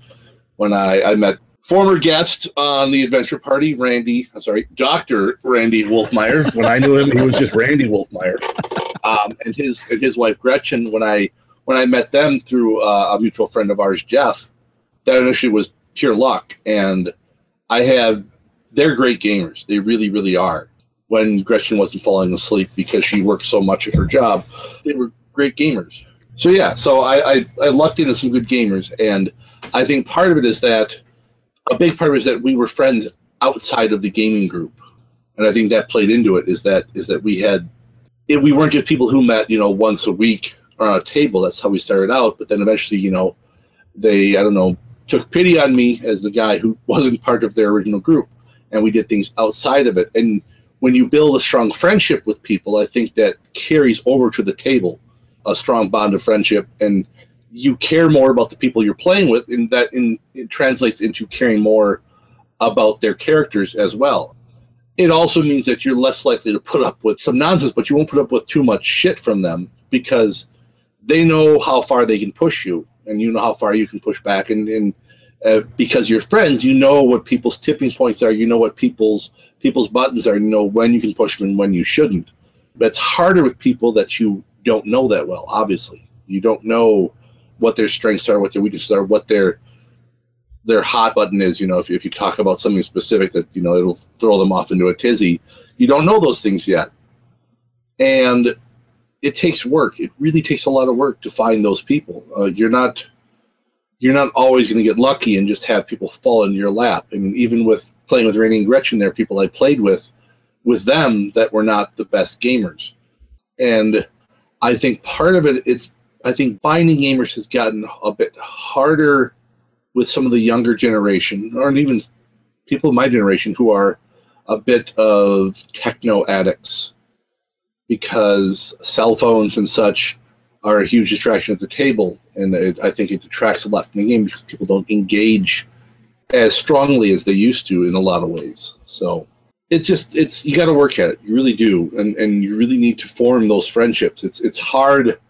when I, I met former guest on the adventure party, Randy. I'm sorry, Doctor Randy Wolfmeyer. When I knew him, he was just Randy Wolfmeyer, um, and his and his wife Gretchen. When I when I met them through uh, a mutual friend of ours, Jeff, that initially was pure luck. And I have they're great gamers. They really, really are. When Gretchen wasn't falling asleep because she worked so much at her job, they were great gamers. So yeah, so I, I, I lucked into some good gamers, and I think part of it is that a big part is that we were friends outside of the gaming group, and I think that played into it. Is that is that we had it, we weren't just people who met you know once a week on a table. That's how we started out. But then eventually, you know, they I don't know took pity on me as the guy who wasn't part of their original group, and we did things outside of it. And when you build a strong friendship with people, I think that carries over to the table, a strong bond of friendship and you care more about the people you're playing with, and that in, it translates into caring more about their characters as well. It also means that you're less likely to put up with some nonsense, but you won't put up with too much shit from them because they know how far they can push you, and you know how far you can push back. And, and uh, because you're friends, you know what people's tipping points are. You know what people's people's buttons are. You know when you can push them and when you shouldn't. But it's harder with people that you don't know that well. Obviously, you don't know what their strengths are, what their weaknesses are, what their their hot button is. You know, if, if you talk about something specific that you know it'll throw them off into a tizzy, you don't know those things yet, and it takes work. It really takes a lot of work to find those people. Uh, you're not you're not always going to get lucky and just have people fall in your lap. I mean, even with playing with Randy and Gretchen, there are people I played with with them that were not the best gamers, and I think part of it it's I think finding gamers has gotten a bit harder with some of the younger generation, or even people of my generation who are a bit of techno addicts because cell phones and such are a huge distraction at the table, and it, I think it detracts a lot from the game because people don't engage as strongly as they used to in a lot of ways. So it's just it's you got to work at it. You really do, and and you really need to form those friendships. It's it's hard.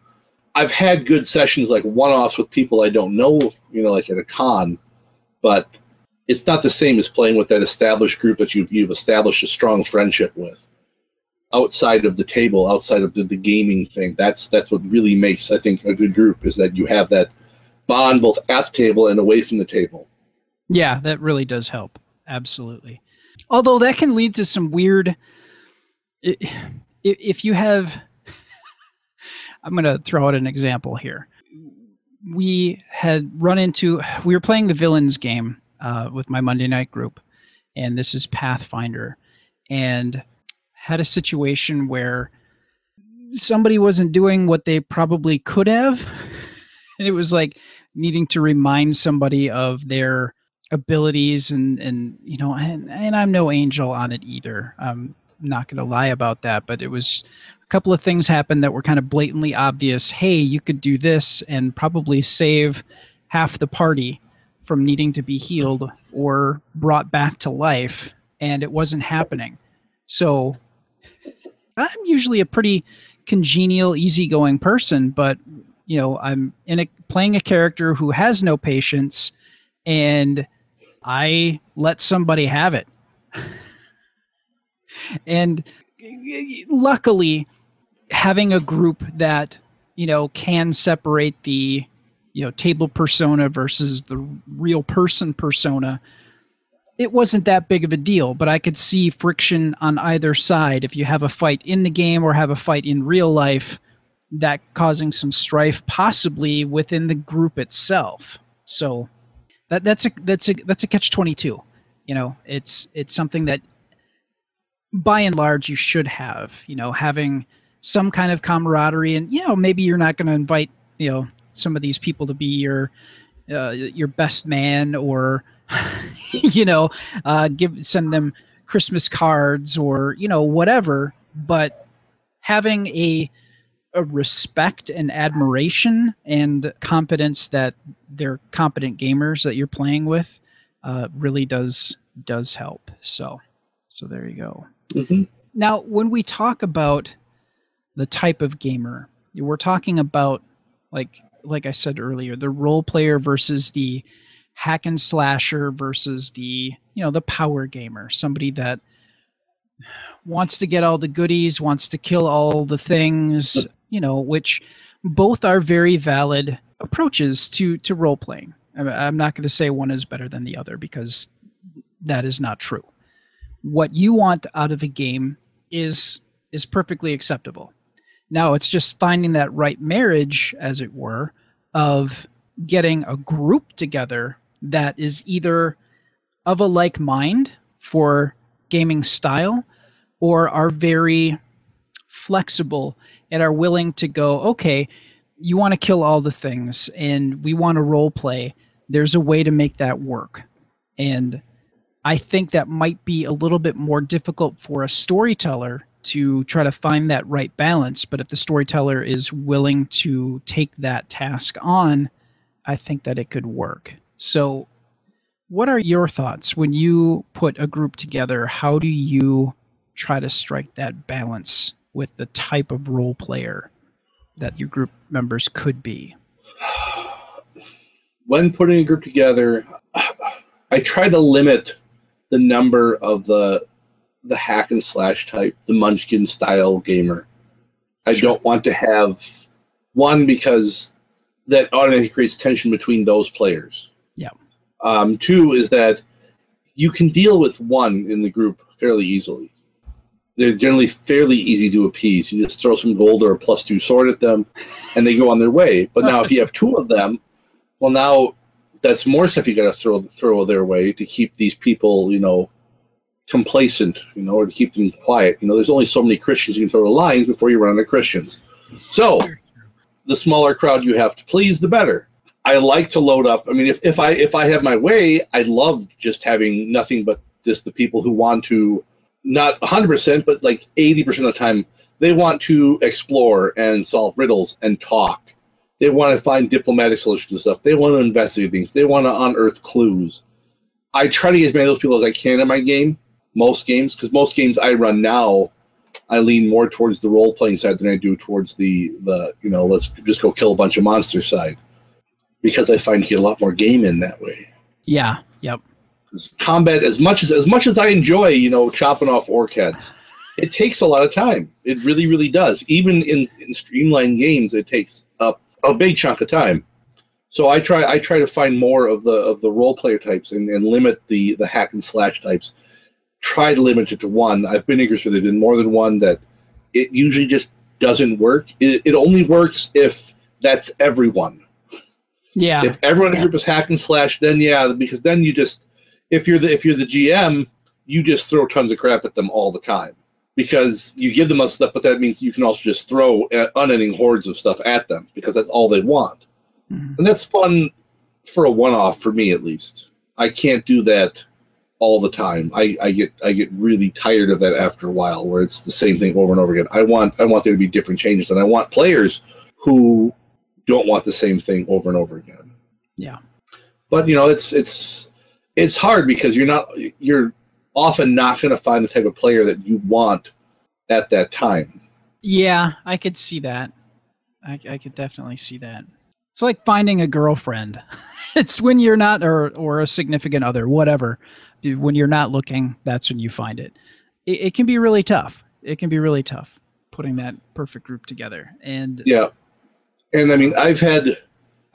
I've had good sessions like one offs with people I don't know, you know, like at a con, but it's not the same as playing with that established group that you've you've established a strong friendship with outside of the table, outside of the, the gaming thing. That's that's what really makes I think a good group is that you have that bond both at the table and away from the table. Yeah, that really does help. Absolutely. Although that can lead to some weird. If you have, I'm going to throw out an example here. We had run into, we were playing the villains game uh, with my Monday night group, and this is Pathfinder, and had a situation where somebody wasn't doing what they probably could have. And it was like needing to remind somebody of their abilities and and you know and, and i'm no angel on it either. I'm not going to lie about that but it was a couple of things happened that were kind of blatantly obvious. Hey you could do this and probably save half the party from needing to be healed or brought back to life and it wasn't happening. So i'm usually a pretty congenial easygoing person but you know i'm in a playing a character who has no patience and I let somebody have it. and luckily, having a group that, you know, can separate the, you know, table persona versus the real person persona, it wasn't that big of a deal, but I could see friction on either side. If you have a fight in the game or have a fight in real life, that causing some strife possibly within the group itself. So that that's a that's a that's a catch twenty two. You know, it's it's something that by and large you should have. You know, having some kind of camaraderie, and you know maybe you're not going to invite you know some of these people to be your uh, your best man or you know uh, give send them Christmas cards or you know whatever, but having a a respect and admiration and confidence that they're competent gamers that you're playing with uh, really does does help. So, so there you go. Mm-hmm. Now, when we talk about the type of gamer, we're talking about like like I said earlier, the role player versus the hack and slasher versus the you know the power gamer, somebody that wants to get all the goodies, wants to kill all the things, you know, which both are very valid approaches to to role playing. I'm not going to say one is better than the other because that is not true. What you want out of a game is is perfectly acceptable. Now it's just finding that right marriage, as it were, of getting a group together that is either of a like mind for gaming style or are very flexible and are willing to go, okay, you want to kill all the things and we want to role play. There's a way to make that work. And I think that might be a little bit more difficult for a storyteller to try to find that right balance. But if the storyteller is willing to take that task on, I think that it could work. So, what are your thoughts when you put a group together? How do you try to strike that balance with the type of role player that your group members could be? When putting a group together, I try to limit the number of the the hack and slash type, the munchkin style gamer. I sure. don't want to have one because that automatically creates tension between those players. Um, two is that you can deal with one in the group fairly easily they're generally fairly easy to appease. You just throw some gold or a plus two sword at them, and they go on their way. But now, if you have two of them, well, now that's more stuff you got to throw throw their way to keep these people, you know, complacent, you know, or to keep them quiet. You know, there's only so many Christians you can throw the lines before you run out of Christians. So, the smaller crowd you have to please, the better. I like to load up. I mean, if, if I if I have my way, I love just having nothing but just the people who want to, not 100 percent, but like 80 percent of the time, they want to explore and solve riddles and talk. They want to find diplomatic solutions to stuff. They want to investigate things. They want to unearth clues. I try to get as many of those people as I can in my game, most games, because most games I run now, I lean more towards the role playing side than I do towards the the you know let's just go kill a bunch of monsters side because I find you get a lot more game in that way. Yeah. Yep. Combat, as much as as much as I enjoy, you know, chopping off orc heads, it takes a lot of time. It really, really does. Even in, in streamlined games, it takes a, a big chunk of time. So I try I try to find more of the of the role player types and, and limit the the hack and slash types. Try to limit it to one. I've been eager for there been more than one that it usually just doesn't work. It, it only works if that's everyone Yeah. if everyone in the Yeah. group is hack and slash, then yeah, because then you just if you're the if you're the GM, you just throw tons of crap at them all the time because you give them a stuff, but that means you can also just throw uh, unending hordes of stuff at them because that's all they want, Mhm. and that's fun for a one-off for me at least. I can't do that all the time. I, I get I get really tired of that after a while, where it's the same thing over and over again. I want I want there to be different changes, and I want players who don't want the same thing over and over again. Yeah. But you know, it's it's it's hard because you're not you're often not going to find the type of player that you want at that time. Yeah, I could see that. I, I could definitely see that. It's like finding a girlfriend. it's when you're not, or or a significant other, whatever. When you're not looking, that's when you find it. it. It can be really tough. It can be really tough putting that perfect group together. And Yeah, and I mean, I've had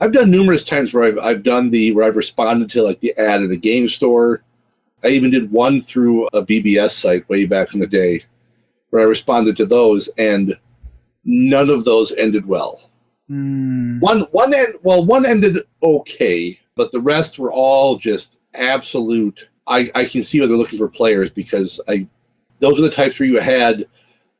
I've done numerous times where I've I've done the where I've responded to like the ad in a game store. I even did one through a BBS site way back in the day, where I responded to those, and none of those ended well. Mm, One one end well one ended okay, but the rest were all just absolute. I I can see why they're looking for players because I those are the types where you had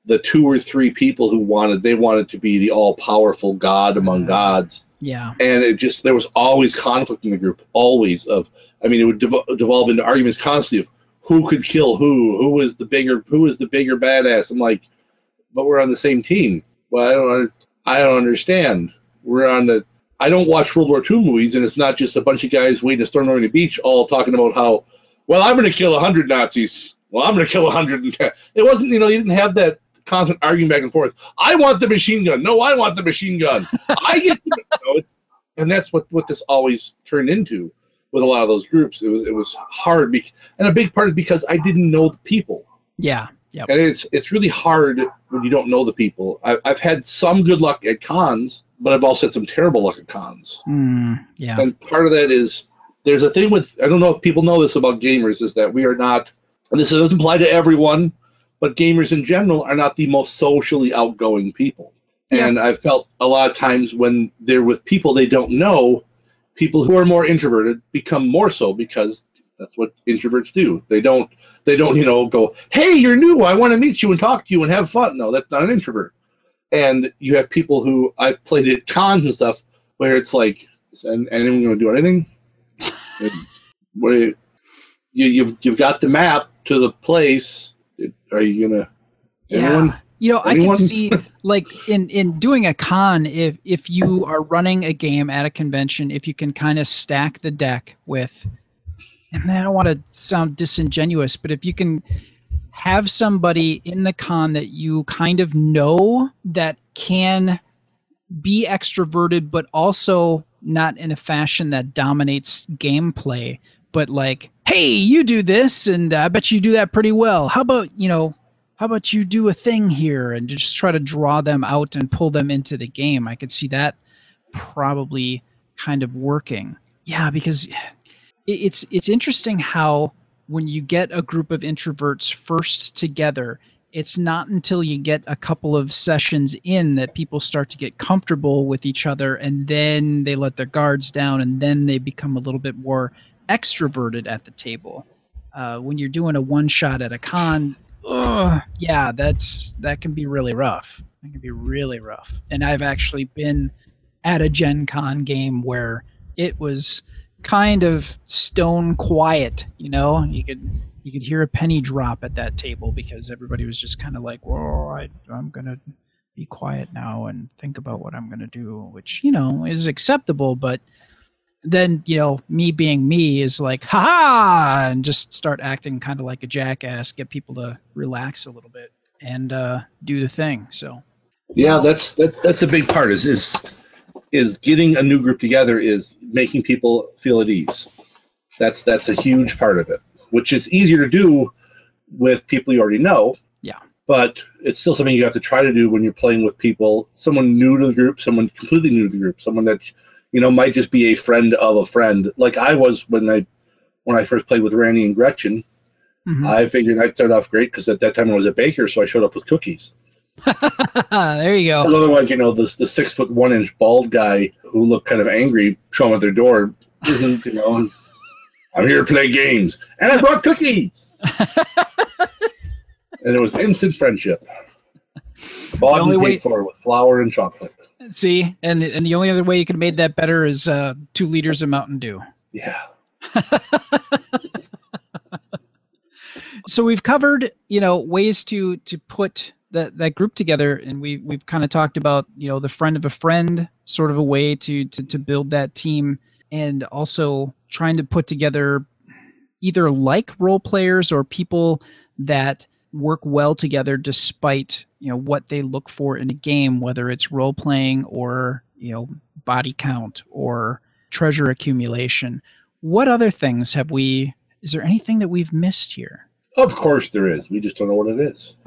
the two or three people who wanted they wanted to be the all powerful god among mm-hmm. gods, yeah. and it just there was always conflict in the group, always of I mean it would devo- devolve into arguments constantly of who could kill who, who was the bigger who was the bigger badass. I'm like, but we're on the same team. Well, I don't I don't understand. We're on the I don't watch World War II movies, and it's not just a bunch of guys waiting to storm over the Beach, all talking about how, well, I'm going to kill hundred Nazis. Well, I'm going to kill 110. It wasn't, you know, you didn't have that constant arguing back and forth. I want the machine gun. No, I want the machine gun. I get, you know, it's, and that's what what this always turned into with a lot of those groups. It was it was hard, bec- and a big part is because I didn't know the people. Yeah. Yep. And it's it's really hard when you don't know the people. I, I've had some good luck at cons, but I've also had some terrible luck at cons. Mm, yeah. And part of that is there's a thing with I don't know if people know this about gamers is that we are not, and this doesn't apply to everyone, but gamers in general are not the most socially outgoing people. Yeah. And I've felt a lot of times when they're with people they don't know, people who are more introverted become more so because that's what introverts do. They don't they don't, you know, go, Hey, you're new, I want to meet you and talk to you and have fun. No, that's not an introvert. And you have people who I've played at cons and stuff where it's like, is an- anyone going to do anything? Where you, you've you've got the map to the place. Are you gonna? Anyone? Yeah. You know, I can see like in in doing a con if if you are running a game at a convention, if you can kind of stack the deck with and I don't want to sound disingenuous, but if you can have somebody in the con that you kind of know that can be extroverted but also not in a fashion that dominates gameplay but like hey you do this and i bet you do that pretty well. How about you know how about you do a thing here and just try to draw them out and pull them into the game? I could see that probably kind of working. Yeah because it's it's interesting how when you get a group of introverts first together it's not until you get a couple of sessions in that people start to get comfortable with each other and then they let their guards down and then they become a little bit more extroverted at the table. Uh, when you're doing a one shot at a con, ugh, yeah, that's that can be really rough. It can be really rough. And I've actually been at a Gen Con game where it was kind of stone quiet, you know? You could you could hear a penny drop at that table because everybody was just kind of like, "Whoa, I, I'm gonna be quiet now and think about what I'm gonna do," which you know is acceptable. But then you know, me being me is like, "Ha ha!" and just start acting kind of like a jackass, get people to relax a little bit and uh, do the thing. So Yeah, that's that's that's a big part. Is is is getting a new group together is making people feel at ease. That's that's a huge part of it, which is easier to do with people you already know. Yeah. But it's still something you have to try to do when you're playing with people, someone new to the group, someone completely new to the group, someone that you know might just be a friend of a friend, like I was when I when I first played with Randy and Gretchen. Mhm. I figured I'd start off great because at that time I was a baker, so I showed up with cookies. there you go. Otherwise, you know, this the six foot one inch bald guy who looked kind of angry, show him at their door, isn't, you know, I'm here to play games. And I brought cookies. and it was instant friendship. Bought and paid way- for with flour and chocolate. See, and and the only other way you could have made that better is uh, two liters of Mountain Dew. Yeah. so we've covered you know ways to to put that that group together and we we've kind of talked about you know the friend of a friend sort of a way to to to build that team and also trying to put together either like role players or people that work well together despite you know what they look for in a game whether it's role playing or you know body count or treasure accumulation what other things have we is there anything that we've missed here Of course there is. We just don't know what it is.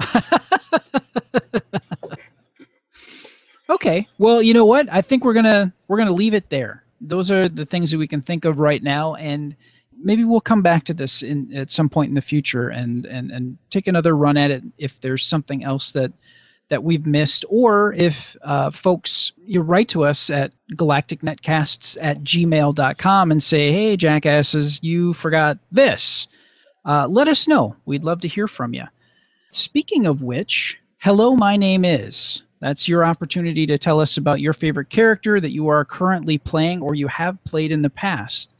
Okay. Well, you know what? I think we're gonna we're gonna leave it there. Those are the things that we can think of right now, and maybe we'll come back to this in at some point in the future and and and take another run at it if there's something else that that we've missed, or if uh, folks you write to us at galacticnetcasts at gmail.com and say, hey, jackasses, you forgot this. Uh, let us know. We'd love to hear from you. Speaking of which, hello, my name is. That's your opportunity to tell us about your favorite character that you are currently playing or you have played in the past.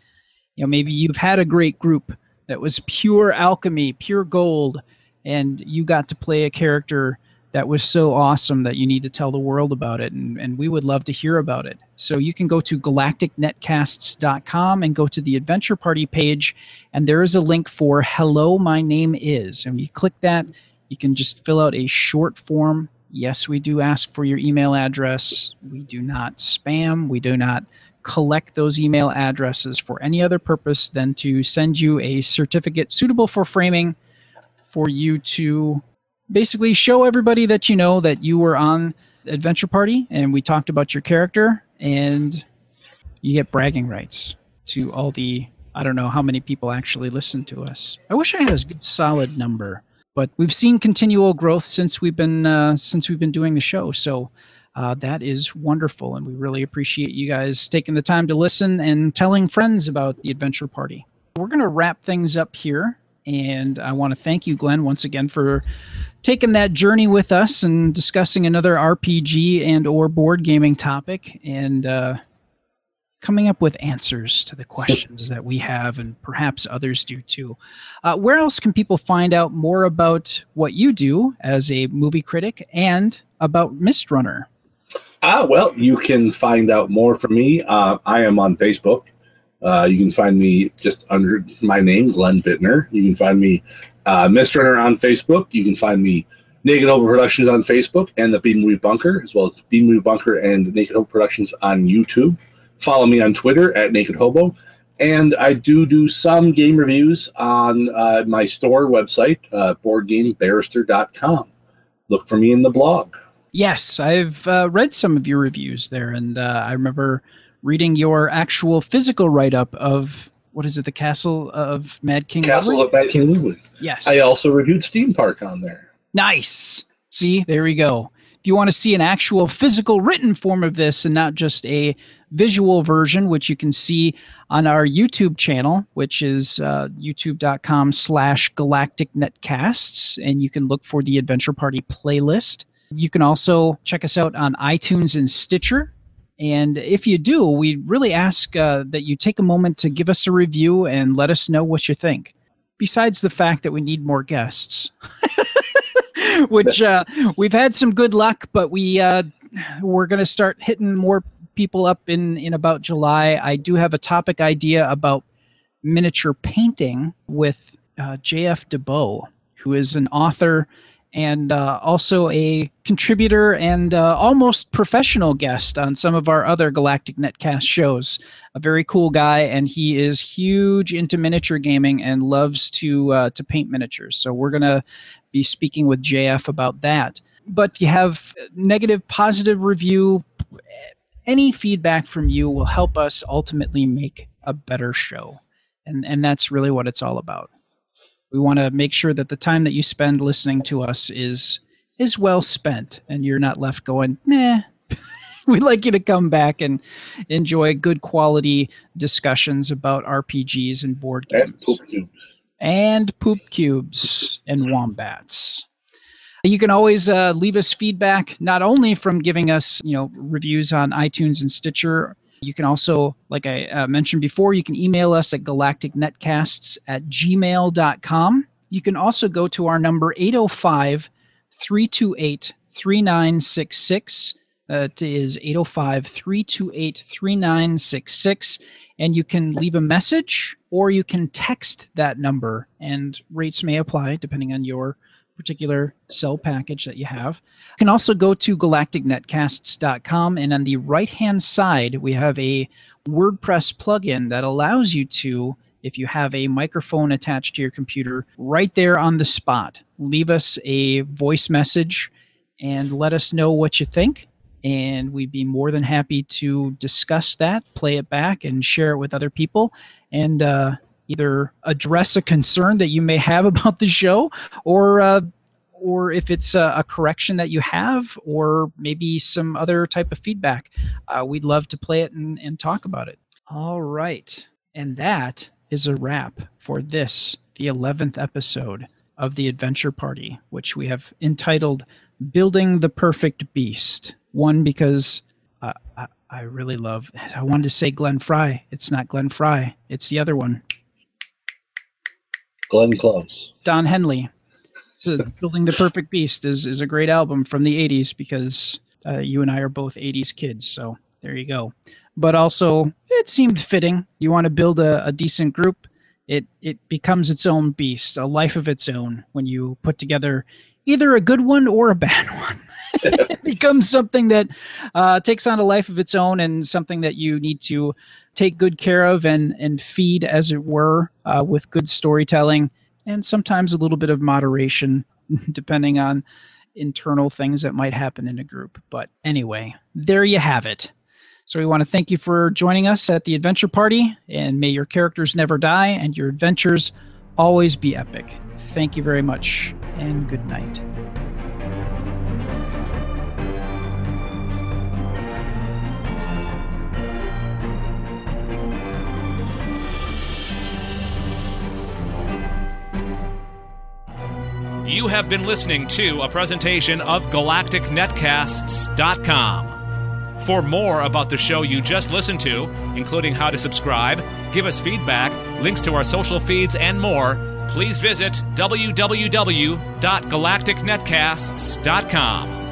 You know, maybe you've had a great group that was pure alchemy, pure gold, and you got to play a character that was so awesome that you need to tell the world about it, and, and we would love to hear about it. So you can go to galacticnetcasts.com and go to the Adventure Party page, and there is a link for Hello, My Name Is. And you click that, you can just fill out a short form. Yes, we do ask for your email address. We do not spam. We do not collect those email addresses for any other purpose than to send you a certificate suitable for framing for you to basically show everybody that you know that you were on Adventure Party and we talked about your character and you get bragging rights to all the I don't know how many people actually listen to us. I wish I had a good solid number, but we've seen continual growth since we've been uh, since we've been doing the show. So uh, that is wonderful, and we really appreciate you guys taking the time to listen and telling friends about the Adventure Party. We're going to wrap things up here, and I want to thank you, Glenn, once again for taking that journey with us and discussing another RPG and or board gaming topic, and uh, coming up with answers to the questions that we have and perhaps others do too. Uh, where else can people find out more about what you do as a movie critic and about Mist Runner? Ah, well, you can find out more from me. Uh, I am on Facebook. Uh, you can find me just under my name, Glenn Bittner. You can find me uh, Mist Runner on Facebook. You can find me Naked Hobo Productions on Facebook and the B Movie Bunker, as well as B Movie Bunker and Naked Hobo Productions on YouTube. Follow me on Twitter at Naked Hobo. And I do do some game reviews on uh, my store website, uh, boardgamebarrister.com. Look for me in the blog. Yes, I've uh, read some of your reviews there, and uh, I remember reading your actual physical write up of what is it, the Castle of Mad King? Ludwig? of Mad King Ludwig. Yes. I also reviewed Steam Park on there. Nice. See, there we go. If you want to see an actual physical written form of this and not just a visual version, which you can see on our YouTube channel, which is uh, youtube.com slash galactic netcasts, and you can look for the Adventure Party playlist. You can also check us out on iTunes and Stitcher. And if you do, we really ask uh, that you take a moment to give us a review and let us know what you think. Besides the fact that we need more guests, which uh, we've had some good luck, but we uh, we're going to start hitting more people up in in about July. I do have a topic idea about miniature painting with uh, J.F. DeBow, who is an author and uh, also a contributor and uh, almost professional guest on some of our other Galactic Netcast shows. A very cool guy, and he is huge into miniature gaming and loves to uh, to paint miniatures. So we're gonna be speaking with JF about that. But if you have negative, positive review, any feedback from you will help us ultimately make a better show, and and that's really what it's all about. We want to make sure that the time that you spend listening to us is is well spent and you're not left going, nah. We'd like you to come back and enjoy good quality discussions about RPGs and board games. And poop cubes. And poop cubes and wombats. You can always uh, leave us feedback, not only from giving us, you know, reviews on iTunes and Stitcher you can also, like I uh, mentioned before, you can email us at galacticnetcasts at gmail.com. You can also go to our number 805 328 3966. That is 805 328 3966. And you can leave a message or you can text that number, and rates may apply depending on your particular cell package that you have. You can also go to galacticnetcasts.com, and on the right hand side, we have a WordPress plugin that allows you to, if you have a microphone attached to your computer, right there on the spot, leave us a voice message and let us know what you think. And we'd be more than happy to discuss that, play it back, and share it with other people. And uh, either address a concern that you may have about the show or uh, or if it's a, a, correction that you have or maybe some other type of feedback. Uh, we'd love to play it and, and talk about it. All right. And that is a wrap for this the 11th episode of the adventure party which we have entitled building the perfect beast. One because uh, I, I really love i wanted to say glenn Frey. It's not glenn Frey. It's the other one Glenn Close. Don Henley. So Building the Perfect Beast is, is a great album from the 80s because uh, you and I are both 80s kids. So there you go. But also, it seemed fitting. You want to build a, a decent group, it, it becomes its own beast, a life of its own when you put together either a good one or a bad one. it becomes something that uh, takes on a life of its own and something that you need to take good care of and and feed, as it were, uh, with good storytelling and sometimes a little bit of moderation, depending on internal things that might happen in a group. But anyway, there you have it. So we want to thank you for joining us at the adventure party, and may your characters never die and your adventures always be epic. Thank you very much, and good night. You have been listening to a presentation of GalacticNetcasts.com. For more about the show you just listened to, including how to subscribe, give us feedback, links to our social feeds, and more, please visit www.galacticnetcasts.com.